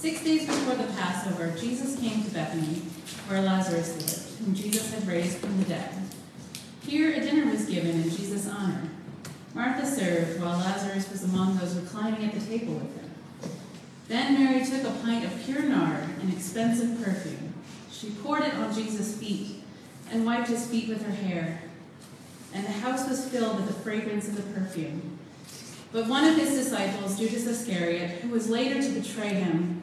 Six days before the Passover, Jesus came to Bethany, where Lazarus lived, whom Jesus had raised from the dead. Here a dinner was given in Jesus' honor. Martha served, while Lazarus was among those reclining at the table with him. Then Mary took a pint of pure nard, an expensive perfume. She poured it on Jesus' feet and wiped his feet with her hair. And the house was filled with the fragrance of the perfume. But one of his disciples, Judas Iscariot, who was later to betray him,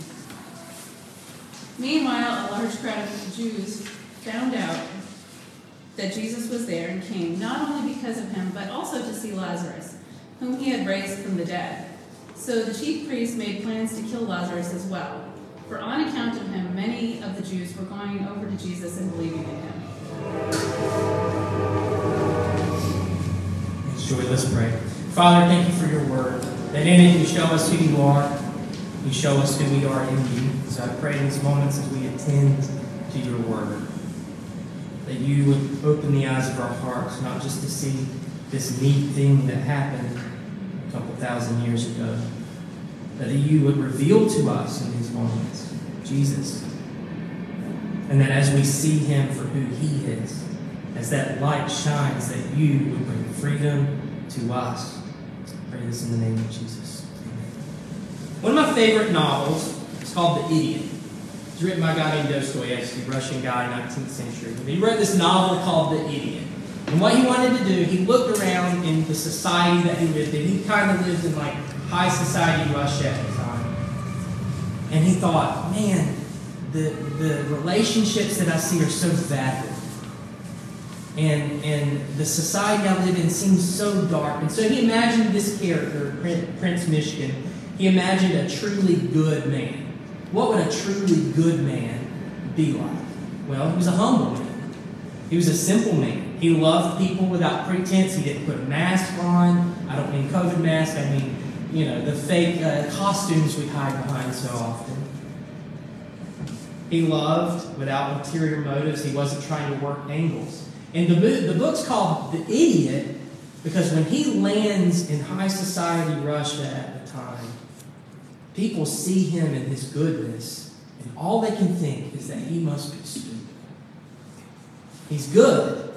Meanwhile, a large crowd of Jews found out that Jesus was there and came, not only because of him, but also to see Lazarus, whom he had raised from the dead. So the chief priests made plans to kill Lazarus as well, for on account of him, many of the Jews were going over to Jesus and believing in him. Thanks, Joy. Let's pray. Father, thank you for your word. That in it you show us who you are, you show us who we are in you. So I pray in these moments as we attend to your word, that you would open the eyes of our hearts, not just to see this neat thing that happened a couple thousand years ago, but that you would reveal to us in these moments Jesus. And that as we see him for who he is, as that light shines, that you would bring freedom to us. I pray this in the name of Jesus. One of my favorite novels is called The Idiot. It's written by a guy named Dostoevsky, Russian guy, 19th century. He wrote this novel called The Idiot. And what he wanted to do, he looked around in the society that he lived in. He kind of lived in like high society Russia at the time. And he thought, man, the, the relationships that I see are so vapid. And, and the society I live in seems so dark. And so he imagined this character, Prince Myshkin, he imagined a truly good man. What would a truly good man be like? Well, he was a humble man. He was a simple man. He loved people without pretense. He didn't put a mask on. I don't mean COVID mask. I mean, you know, the fake uh, costumes we hide behind so often. He loved without ulterior motives. He wasn't trying to work angles. And the, the book's called The Idiot because when he lands in high society Russia at the time, people see him and his goodness, and all they can think is that he must be stupid. He's good,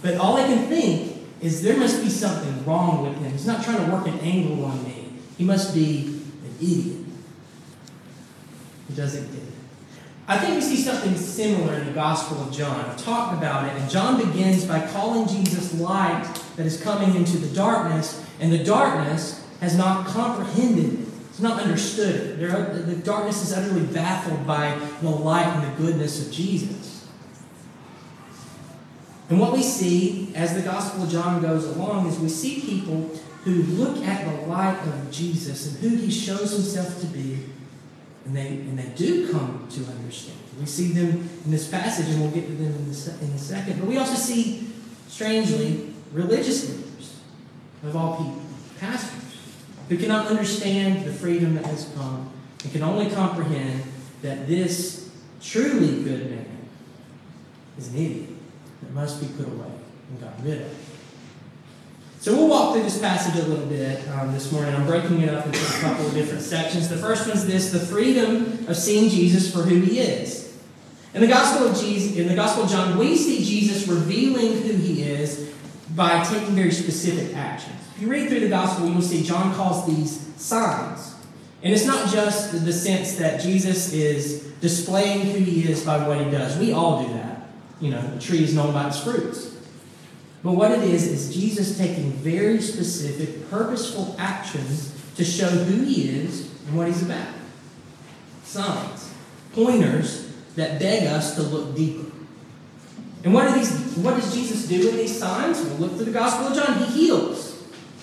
but all they can think is there must be something wrong with him. He's not trying to work an angle on me. He must be an idiot. He doesn't get it. I think we see something similar in the Gospel of John. I've talked about it, and John begins by calling Jesus light that is coming into the darkness, and the darkness has not comprehended it. It's not understood it. the darkness is utterly baffled by the light and the goodness of Jesus. And what we see as the Gospel of John goes along is we see people who look at the light of Jesus and who he shows himself to be and they, and they do come to understand. We see them in this passage, and we'll get to them in, the, in a second. But we also see, strangely, religious leaders of all people, pastors, who cannot understand the freedom that has come and can only comprehend that this truly good man is an idiot that must be put away and got rid of. So we'll walk through this passage a little bit um, this morning. I'm breaking it up into a couple of different sections. The first one's this: the freedom of seeing Jesus for who He is. In the Gospel of Jesus, in the Gospel of John, we see Jesus revealing who He is by taking very specific actions. If you read through the Gospel, you will see John calls these signs, and it's not just the sense that Jesus is displaying who He is by what He does. We all do that. You know, a tree is known by its fruits. But what it is, is Jesus taking very specific, purposeful actions to show who he is and what he's about. Signs, pointers that beg us to look deeper. And what, are these, what does Jesus do in these signs? We'll look through the Gospel of John. He heals,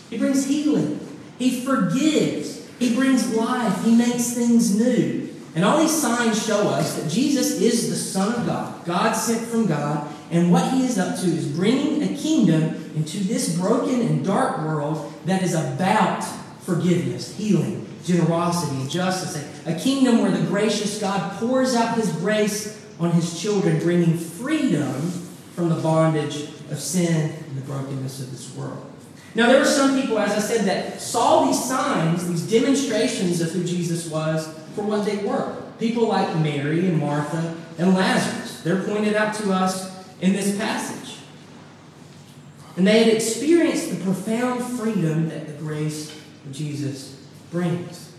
he brings healing, he forgives, he brings life, he makes things new. And all these signs show us that Jesus is the Son of God, God sent from God, and what he is up to is bringing a kingdom into this broken and dark world that is about forgiveness, healing, generosity, and justice. A kingdom where the gracious God pours out his grace on his children, bringing freedom from the bondage of sin and the brokenness of this world. Now, there were some people, as I said, that saw these signs, these demonstrations of who Jesus was, for what they were. People like Mary and Martha and Lazarus. They're pointed out to us in this passage. And they had experienced the profound freedom that the grace of Jesus brings.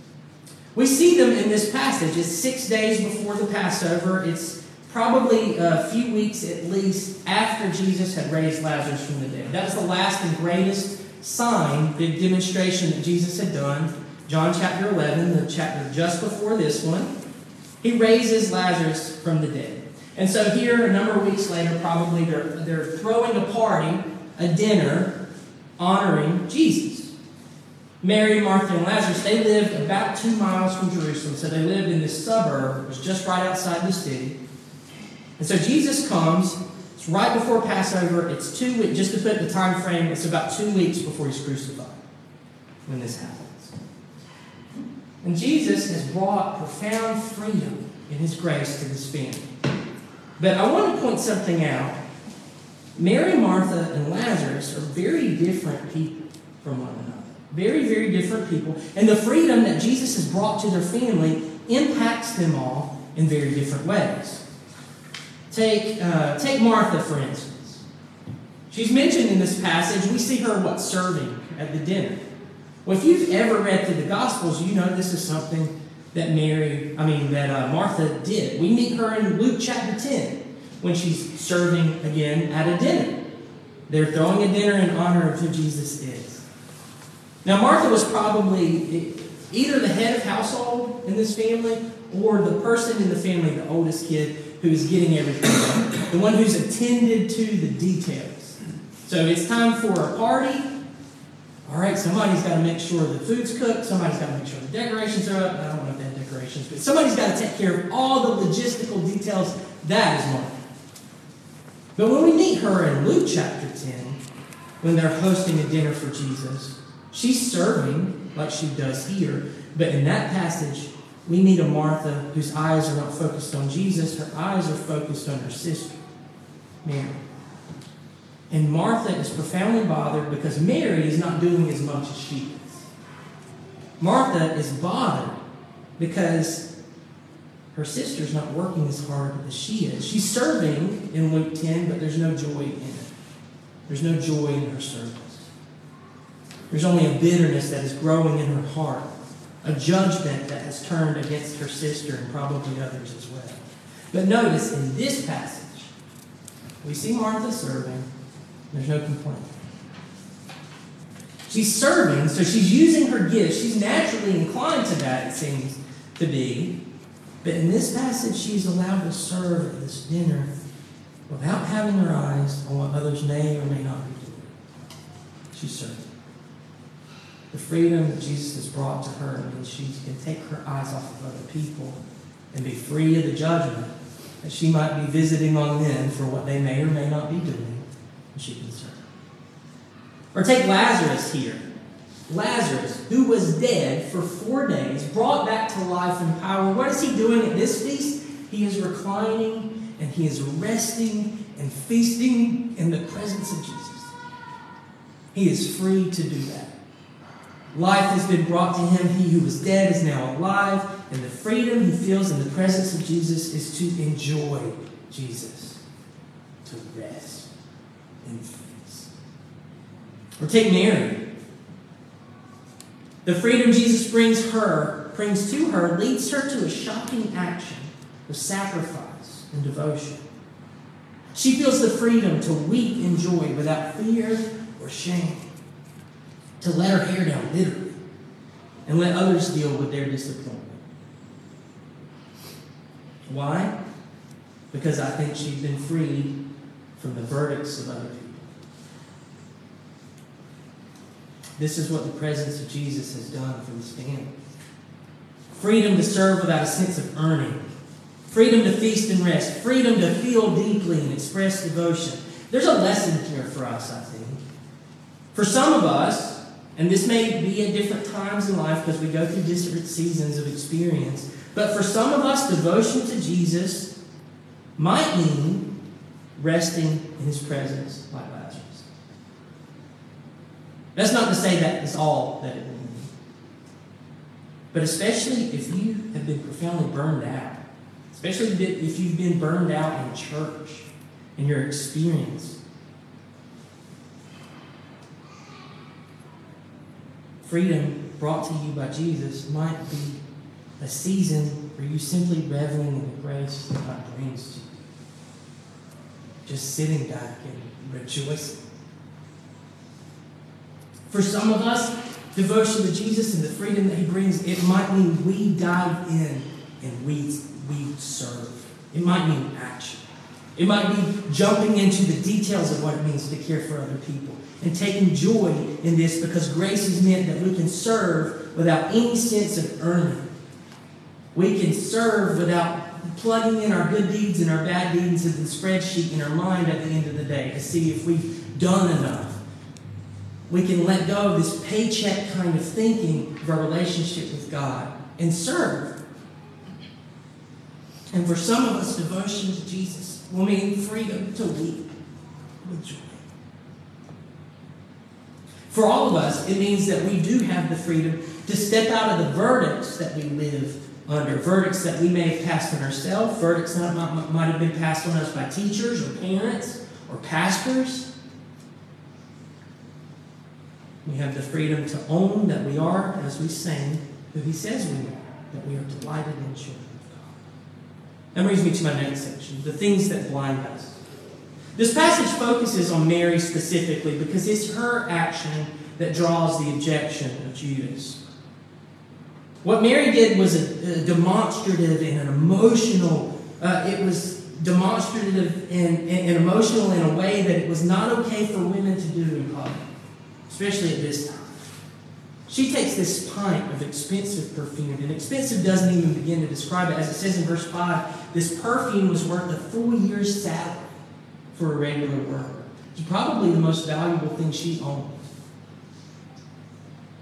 We see them in this passage. It's six days before the Passover. It's probably a few weeks at least after Jesus had raised Lazarus from the dead. That was the last and greatest sign, big demonstration that Jesus had done. John chapter 11, the chapter just before this one. He raises Lazarus from the dead. And so here, a number of weeks later, probably they're, they're throwing a party, a dinner, honoring Jesus. Mary, Martha, and Lazarus, they lived about two miles from Jerusalem. So they lived in this suburb, it was just right outside the city. And so Jesus comes, it's right before Passover, it's two weeks, just to put the time frame, it's about two weeks before he's crucified when this happens. And Jesus has brought profound freedom in his grace to this family. But I want to point something out. Mary, Martha, and Lazarus are very different people from one another. Very, very different people. And the freedom that Jesus has brought to their family impacts them all in very different ways. Take, uh, take Martha, for instance. She's mentioned in this passage. We see her, what, serving at the dinner. Well, if you've ever read through the Gospels, you know this is something that Mary, I mean, that uh, Martha did. We meet her in Luke chapter 10 when she's serving again at a dinner. They're throwing a dinner in honor of who Jesus is. Now, Martha was probably either the head of household in this family or the person in the family, the oldest kid, who's getting everything done, the one who's attended to the details. So it's time for a party. All right, somebody's got to make sure the food's cooked. Somebody's got to make sure the decorations are up. I don't know if they decorations, but somebody's got to take care of all the logistical details. That is Martha. But when we meet her in Luke chapter 10, when they're hosting a dinner for Jesus, she's serving like she does here. But in that passage, we meet a Martha whose eyes are not focused on Jesus, her eyes are focused on her sister, Mary. And Martha is profoundly bothered because Mary is not doing as much as she is. Martha is bothered because her sister's not working as hard as she is. She's serving in Luke 10, but there's no joy in it. There's no joy in her service. There's only a bitterness that is growing in her heart, a judgment that has turned against her sister and probably others as well. But notice in this passage, we see Martha serving, there's no complaint. She's serving, so she's using her gifts. She's naturally inclined to that, it seems to be. But in this passage, she's allowed to serve at this dinner without having her eyes on what others may or may not be doing. She's serving. The freedom that Jesus has brought to her means she can take her eyes off of other people and be free of the judgment that she might be visiting on them for what they may or may not be doing, and she can serve. Or take Lazarus here. Lazarus, who was dead for four days, brought back to life and power. What is he doing at this feast? He is reclining and he is resting and feasting in the presence of Jesus. He is free to do that. Life has been brought to him. He who was dead is now alive, and the freedom he feels in the presence of Jesus is to enjoy Jesus, to rest in peace. Or take Mary. The freedom Jesus brings her, brings to her, leads her to a shocking action of sacrifice and devotion. She feels the freedom to weep in joy without fear or shame to let her hair down, literally, and let others deal with their disappointment. Why? Because I think she's been freed from the verdicts of other people. This is what the presence of Jesus has done for this family. freedom to serve without a sense of earning, freedom to feast and rest, freedom to feel deeply and express devotion. There's a lesson here for us, I think. For some of us, and this may be at different times in life because we go through different seasons of experience, but for some of us, devotion to Jesus might mean resting in his presence like Lazarus. That's not to say that is all that it will mean. But especially if you have been profoundly burned out, especially if you've been burned out in church, in your experience, freedom brought to you by Jesus might be a season where you simply reveling in the grace that God brings to you. Just sitting back and rejoicing. For some of us, devotion to Jesus and the freedom that He brings, it might mean we dive in and we, we serve. It might mean action. It might be jumping into the details of what it means to care for other people and taking joy in this because grace has meant that we can serve without any sense of earning. We can serve without plugging in our good deeds and our bad deeds into the spreadsheet in our mind at the end of the day to see if we've done enough. We can let go of this paycheck kind of thinking of our relationship with God and serve. And for some of us, devotion to Jesus will mean freedom to weep with joy. For all of us, it means that we do have the freedom to step out of the verdicts that we live under. Verdicts that we may have passed on ourselves, verdicts that might, might have been passed on us by teachers or parents or pastors. We have the freedom to own that we are, as we sing, who He says we are, that we are delighted in children. That brings me to my next section the things that blind us. This passage focuses on Mary specifically because it's her action that draws the objection of Judas. What Mary did was a, a demonstrative and an emotional, uh, it was demonstrative and, and, and emotional in a way that it was not okay for women to do in public, especially at this time. She takes this pint of expensive perfume, and expensive doesn't even begin to describe it. As it says in verse 5, this perfume was worth a full year's salary for a regular worker. It's probably the most valuable thing she owned.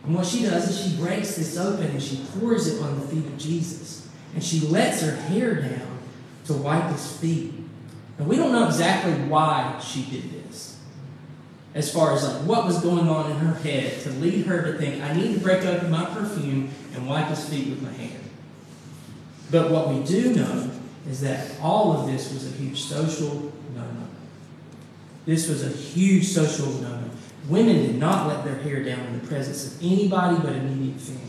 And what she does is she breaks this open and she pours it on the feet of Jesus. And she lets her hair down to wipe his feet. And we don't know exactly why she did this. As far as like what was going on in her head to lead her to think, I need to break open my perfume and wipe his feet with my hand. But what we do know is that all of this was a huge social no no. This was a huge social no no. Women did not let their hair down in the presence of anybody but immediate family.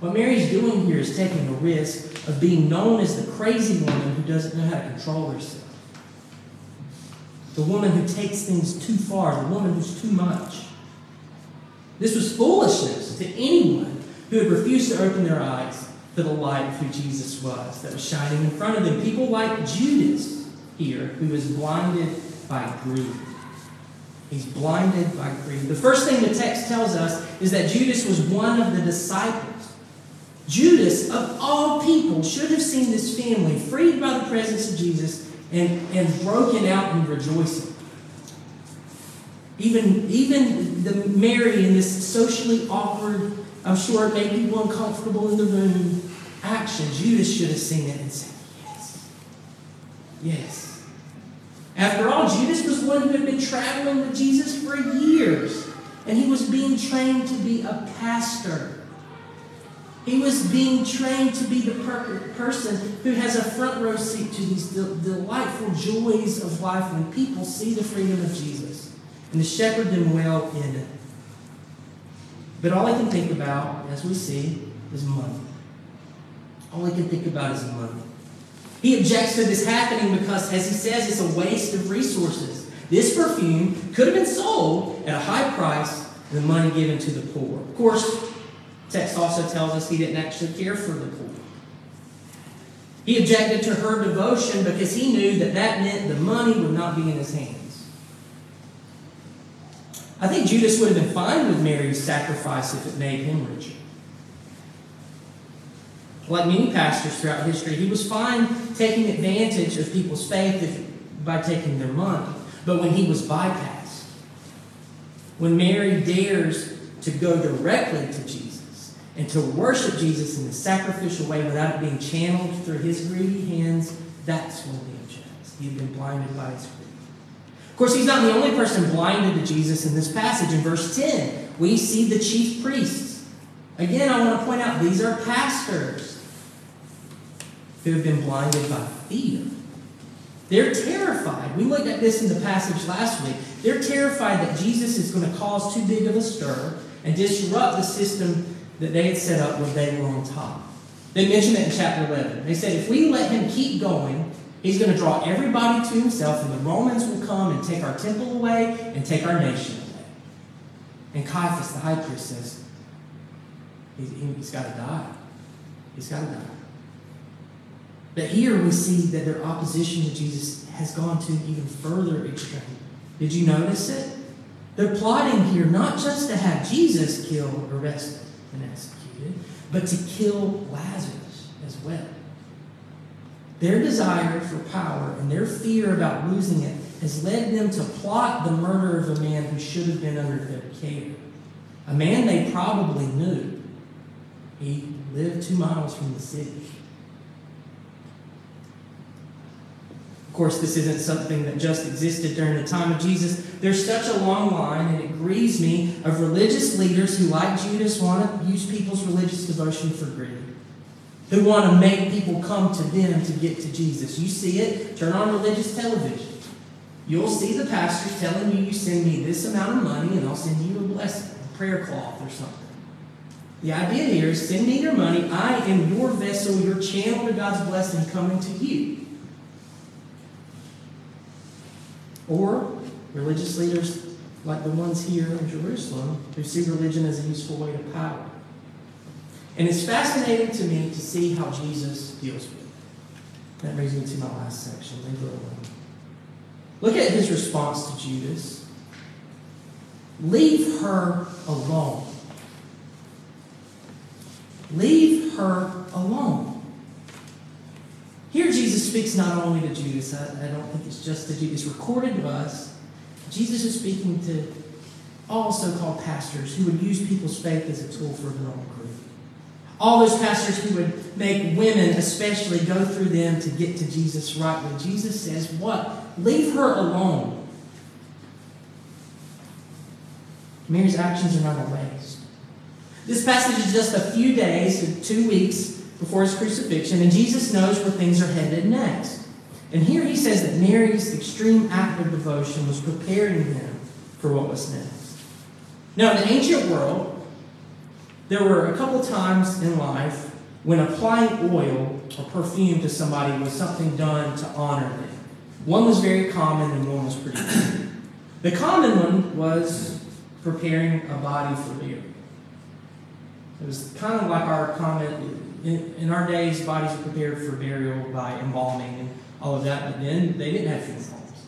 What Mary's doing here is taking a risk of being known as the crazy woman who doesn't know how to control herself. The woman who takes things too far, the woman who's too much. This was foolishness to anyone who had refused to open their eyes to the light of who Jesus was that was shining in front of them. People like Judas here, who was blinded by greed. He's blinded by greed. The first thing the text tells us is that Judas was one of the disciples. Judas, of all people, should have seen this family freed by the presence of Jesus and, and broken out in rejoicing. Even, even the Mary in this socially awkward, I'm sure it made people uncomfortable in the room action, Judas should have seen it and said, Yes. Yes. After all, Judas was one who had been traveling with Jesus for years, and he was being trained to be a pastor. He was being trained to be the per- person who has a front row seat to these del- delightful joys of life when people see the freedom of Jesus and to shepherd them well in it. But all I can think about, as we see, is money. All I can think about is money. He objects to this happening because, as he says, it's a waste of resources. This perfume could have been sold at a high price and the money given to the poor. Of course, text also tells us he didn't actually care for the poor. He objected to her devotion because he knew that that meant the money would not be in his hands. I think Judas would have been fine with Mary's sacrifice if it made him richer. like many pastors throughout history, he was fine taking advantage of people's faith if, by taking their money. But when he was bypassed, when Mary dares to go directly to Jesus and to worship Jesus in a sacrificial way without it being channeled through his greedy hands, that's when he objects. He had been blinded by his greed. Of course, he's not the only person blinded to Jesus in this passage. In verse 10, we see the chief priests. Again, I want to point out these are pastors who have been blinded by fear. They're terrified. We looked at this in the passage last week. They're terrified that Jesus is going to cause too big of a stir and disrupt the system that they had set up when they were on top. They mention it in chapter 11. They said, if we let him keep going, he's going to draw everybody to himself, and the Romans will come and take our temple away and take our nation away. And Caiaphas, the high priest, says, he's, got to die. He's got to die. But here we see that their opposition to Jesus has gone to an even further extreme. Did you notice it? They're plotting here not just to have Jesus killed, or arrested, and executed, but to kill Lazarus as well. Their desire for power and their fear about losing it has led them to plot the murder of a man who should have been under their care. A man they probably knew. He lived two miles from the city. Of course, this isn't something that just existed during the time of Jesus. There's such a long line, and it grieves me, of religious leaders who, like Judas, want to use people's religious devotion for greed. Who want to make people come to them to get to Jesus. You see it, turn on religious television. You'll see the pastors telling you, you send me this amount of money, and I'll send you a blessing, a prayer cloth or something. The idea here is send me your money. I am your vessel, your channel to God's blessing coming to you. Or religious leaders like the ones here in Jerusalem who see religion as a useful way to power. And it's fascinating to me to see how Jesus deals with it. That brings me to my last section. Look at his response to Judas. Leave her alone. Leave her alone. Speaks not only to Judas, I, I don't think it's just to Judas, recorded to us. Jesus is speaking to all so called pastors who would use people's faith as a tool for own greed. All those pastors who would make women, especially, go through them to get to Jesus rightly. Jesus says, What? Leave her alone. Mary's actions are not a waste. This passage is just a few days, two weeks before his crucifixion, and Jesus knows where things are headed next. And here he says that Mary's extreme act of devotion was preparing him for what was next. Now, in the ancient world, there were a couple times in life when applying oil or perfume to somebody was something done to honor them. One was very common and one was pretty common. The common one was preparing a body for burial. It was kind of like our common, in, in our days, bodies were prepared for burial by embalming and all of that, but then they didn't have funeral homes.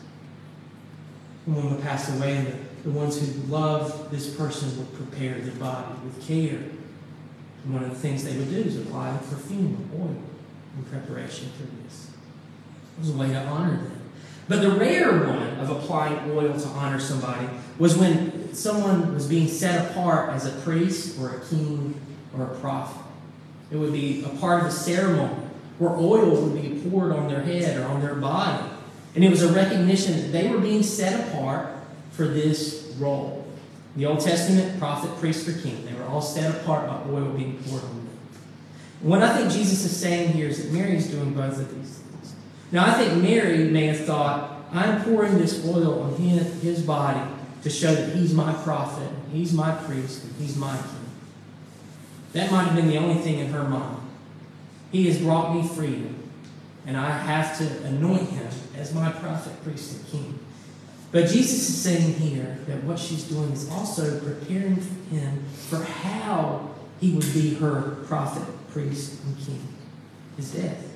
When one would pass away, and the, the ones who loved this person would prepare their body with care. And one of the things they would do is apply perfume or oil in preparation for this. It was a way to honor them. But the rare one of applying oil to honor somebody was when someone was being set apart as a priest or a king or a prophet. It would be a part of a ceremony where oil would be poured on their head or on their body. And it was a recognition that they were being set apart for this role. The Old Testament, prophet, priest, or king, they were all set apart by oil being poured on them. What I think Jesus is saying here is that Mary is doing both of these things. Now, I think Mary may have thought, I'm pouring this oil on his, his body to show that he's my prophet, he's my priest, and he's my king. That might have been the only thing in her mind. He has brought me freedom, and I have to anoint him as my prophet, priest, and king. But Jesus is saying here that what she's doing is also preparing him for how he would be her prophet, priest, and king his death.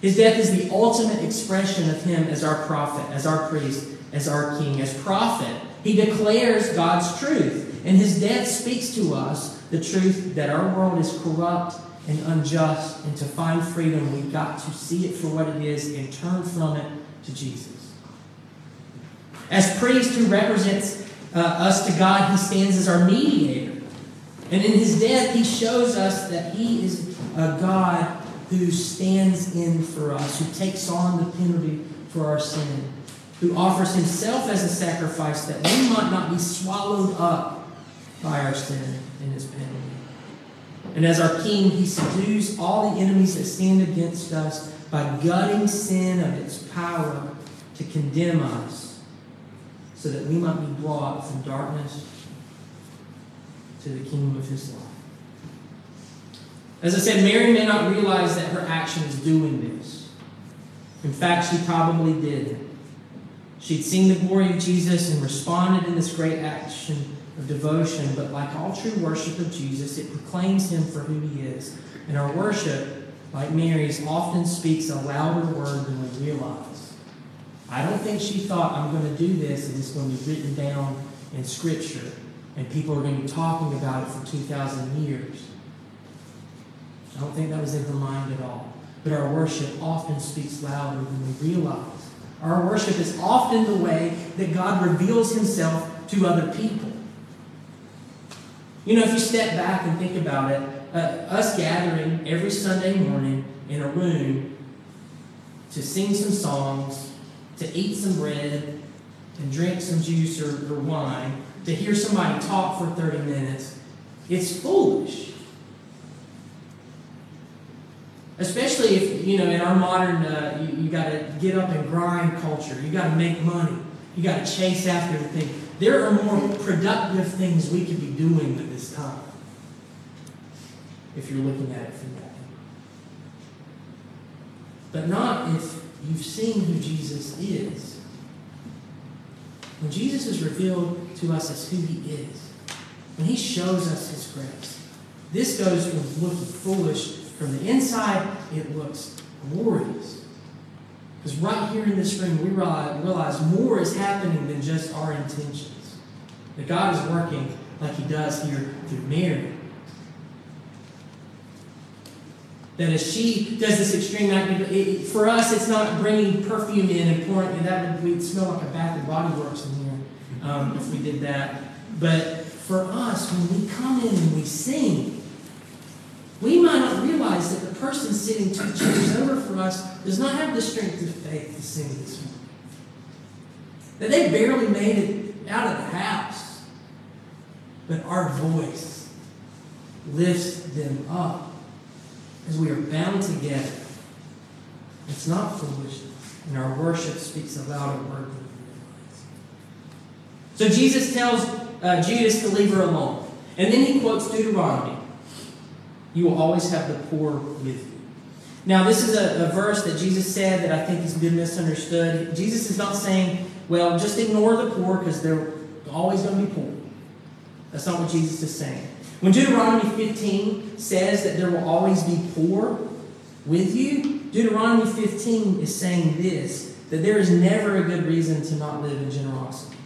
His death is the ultimate expression of him as our prophet, as our priest, as our king. As prophet, he declares God's truth, and his death speaks to us the truth that our world is corrupt and unjust, and to find freedom, we've got to see it for what it is and turn from it to Jesus. As priest who represents uh, us to God, he stands as our mediator. And in his death, he shows us that he is a God who stands in for us, who takes on the penalty for our sin, who offers himself as a sacrifice that we might not be swallowed up by our sin and his penalty. And as our king, he subdues all the enemies that stand against us by gutting sin of its power to condemn us so that we might be brought from darkness to the kingdom of his life. As I said, Mary may not realize that her action is doing this. In fact, she probably did. She'd seen the glory of Jesus and responded in this great action of devotion, but like all true worship of Jesus, it proclaims him for who he is. And our worship, like Mary's, often speaks a louder word than we realize. I don't think she thought, I'm going to do this and it's going to be written down in Scripture and people are going to be talking about it for 2,000 years. I don't think that was in her mind at all. But our worship often speaks louder than we realize. Our worship is often the way that God reveals himself to other people. You know, if you step back and think about it, uh, us gathering every Sunday morning in a room to sing some songs, to eat some bread, and drink some juice or, or wine, to hear somebody talk for 30 minutes, it's foolish. Especially if, you know, in our modern, uh, you, you got to get up and grind culture. You got to make money. You got to chase after the thing. There are more productive things we could be doing at this time. If you're looking at it from that But not if you've seen who Jesus is. When Jesus is revealed to us as who he is, when he shows us his grace, this goes from looking foolish from the inside, it looks glorious. Because right here in this room, we realize more is happening than just our intentions. That God is working like He does here through Mary. That as she does this extreme act, it, for us, it's not bringing perfume in and pouring, and that would we'd smell like a Bath and Body Works in here um, if we did that. But for us, when we come in and we sing, we might not realize that the person sitting two chairs over from us does not have the strength of faith to sing this morning. That they barely made it out of the house. But our voice lifts them up as we are bound together. It's not foolishness, and our worship speaks a louder word than we realize. So Jesus tells uh, Judas to leave her alone. And then he quotes Deuteronomy. You will always have the poor with you. Now, this is a, a, verse that Jesus said that I think has been misunderstood. Jesus is not saying, well, just ignore the poor because they're always going to be poor. That's not what Jesus is saying. When Deuteronomy 15 says that there will always be poor with you, Deuteronomy 15 is saying this that there is never a good reason to not live in generosity.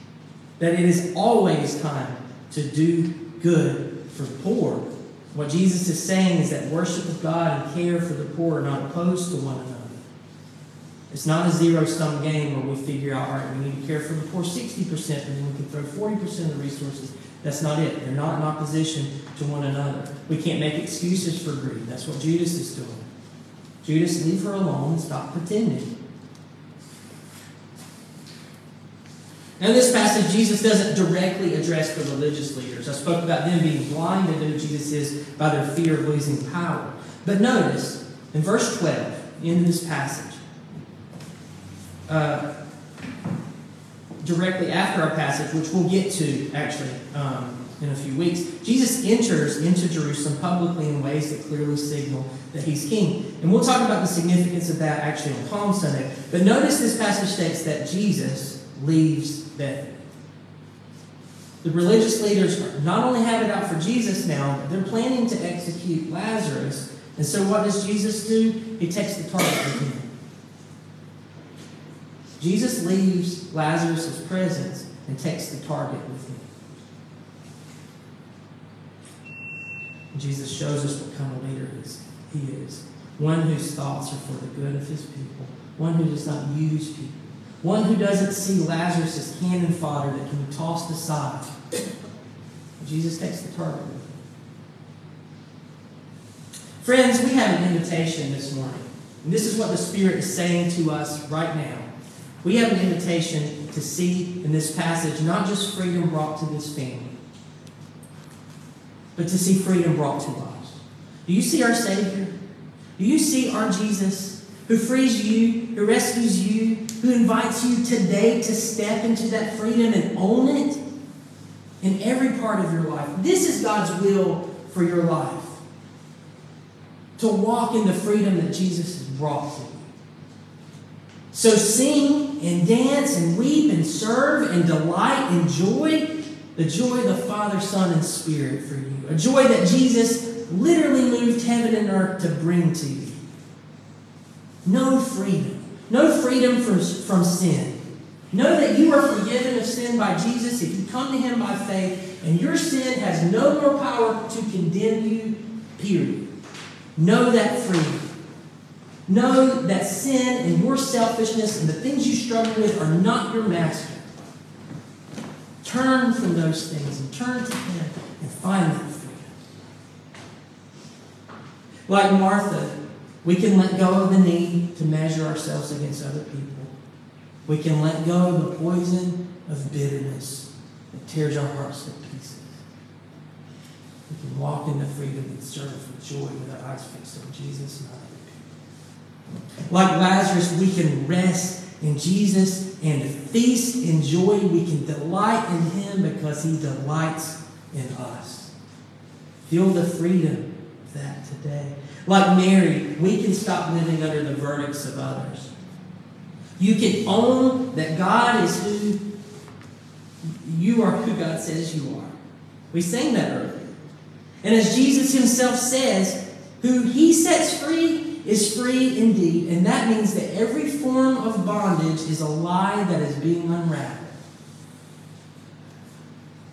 That it is always time to do good for poor what Jesus is saying is that worship of God and care for the poor are not opposed to one another. It's not a zero sum game where we figure out, all right, we need to care for the poor 60%, and then we can throw 40% of the resources. That's not it. They're not in opposition to one another. We can't make excuses for greed. That's what Judas is doing. Judas, leave her alone stop pretending. Now, in this passage, Jesus doesn't directly address the religious leaders. I spoke about them being blinded to who Jesus is by their fear of losing power. But notice, in verse 12, in this passage, uh, directly after our passage, which we'll get to actually um, in a few weeks, Jesus enters into Jerusalem publicly in ways that clearly signal that he's king. And we'll talk about the significance of that actually on Palm Sunday. But notice this passage states that Jesus leaves Bethany. The religious leaders not only have it out for Jesus now, they're planning to execute Lazarus. And so what does Jesus do? He takes the target with him. Jesus leaves Lazarus' presence and takes the target with him. Jesus shows us what kind of leader. He is. One whose thoughts are for the good of his people. One who does not use people. One who doesn't see Lazarus as cannon fodder that can be tossed aside. Jesus takes the him. Friends, we have an invitation this morning. And this is what the Spirit is saying to us right now. We have an invitation to see in this passage not just freedom brought to this family, but to see freedom brought to us. Do you see our Savior? Do you see our Jesus who frees you, who rescues you, who invites you today to step into that freedom and own it in every part of your life? This is God's will for your life. To walk in the freedom that Jesus has brought to you. So sing and dance and weep and serve and delight and joy the joy of the Father, Son, and Spirit for you. A joy that Jesus literally moved heaven and earth to bring to you. No freedom. No freedom from, from sin. Know that you are forgiven of sin by Jesus if you come to Him by faith, and your sin has no more power to condemn you, period. Know that freedom. Know that sin and your selfishness and the things you struggle with are not your master. Turn from those things and turn to Him and find that freedom. Like Martha, we can let go of the need to measure ourselves against other people. We can let go of the poison of bitterness that tears our hearts to pieces. We can walk in the freedom and serve with joy with our eyes fixed on Jesus and other. Like Lazarus, we can rest in Jesus and feast in joy. We can delight in Him because He delights in us. Feel the freedom of that today. Like Mary, we can stop living under the verdicts of others. You can own that God is who you are, who God says you are. We sang that earlier. And as Jesus Himself says, who He sets free is free indeed. And that means that every form of bondage is a lie that is being unwrapped.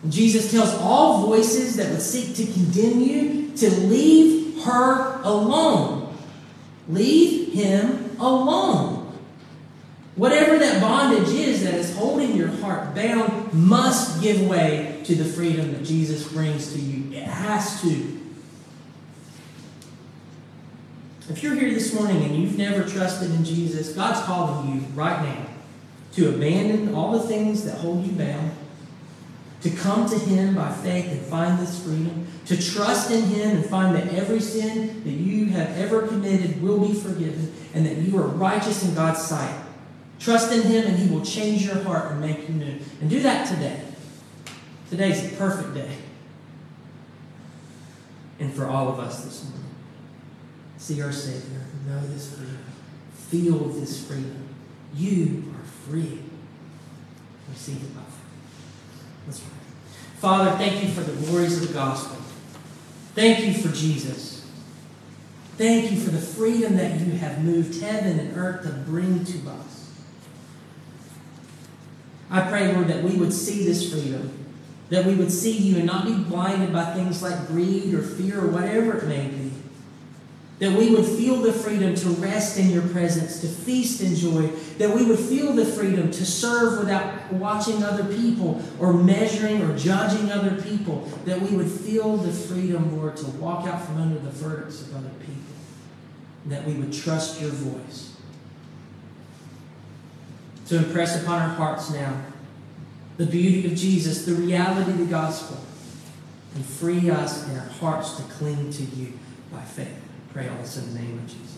Jesus tells all voices that would seek to condemn you to leave her alone. Leave him alone. Whatever that bondage is that is holding your heart bound must give way to the freedom that Jesus brings to you. It has to. If you're here this morning and you've never trusted in Jesus, God's calling you right now to abandon all the things that hold you bound, to come to Him by faith and find this freedom, to trust in Him and find that every sin that you have ever committed will be forgiven, and that you are righteous in God's sight. Trust in Him and He will change your heart and make you new. And do that today. Today's a perfect day. And for all of us this morning. See our Savior, know this freedom, feel this freedom. You are free. Receive it by faith. Let's pray. Father, thank you for the glories of the gospel. Thank you for Jesus. Thank you for the freedom that you have moved heaven and earth to bring to us. I pray, Lord, that we would see this freedom, that we would see you and not be blinded by things like greed or fear or whatever it may be. That we would feel the freedom to rest in your presence, to feast in joy. That we would feel the freedom to serve without watching other people or measuring or judging other people. That we would feel the freedom, Lord, to walk out from under the verdicts of other people. That we would trust your voice. To impress upon our hearts now the beauty of Jesus, the reality of the gospel, and free us in our hearts to cling to you by faith. Pray all this in the name of Jesus.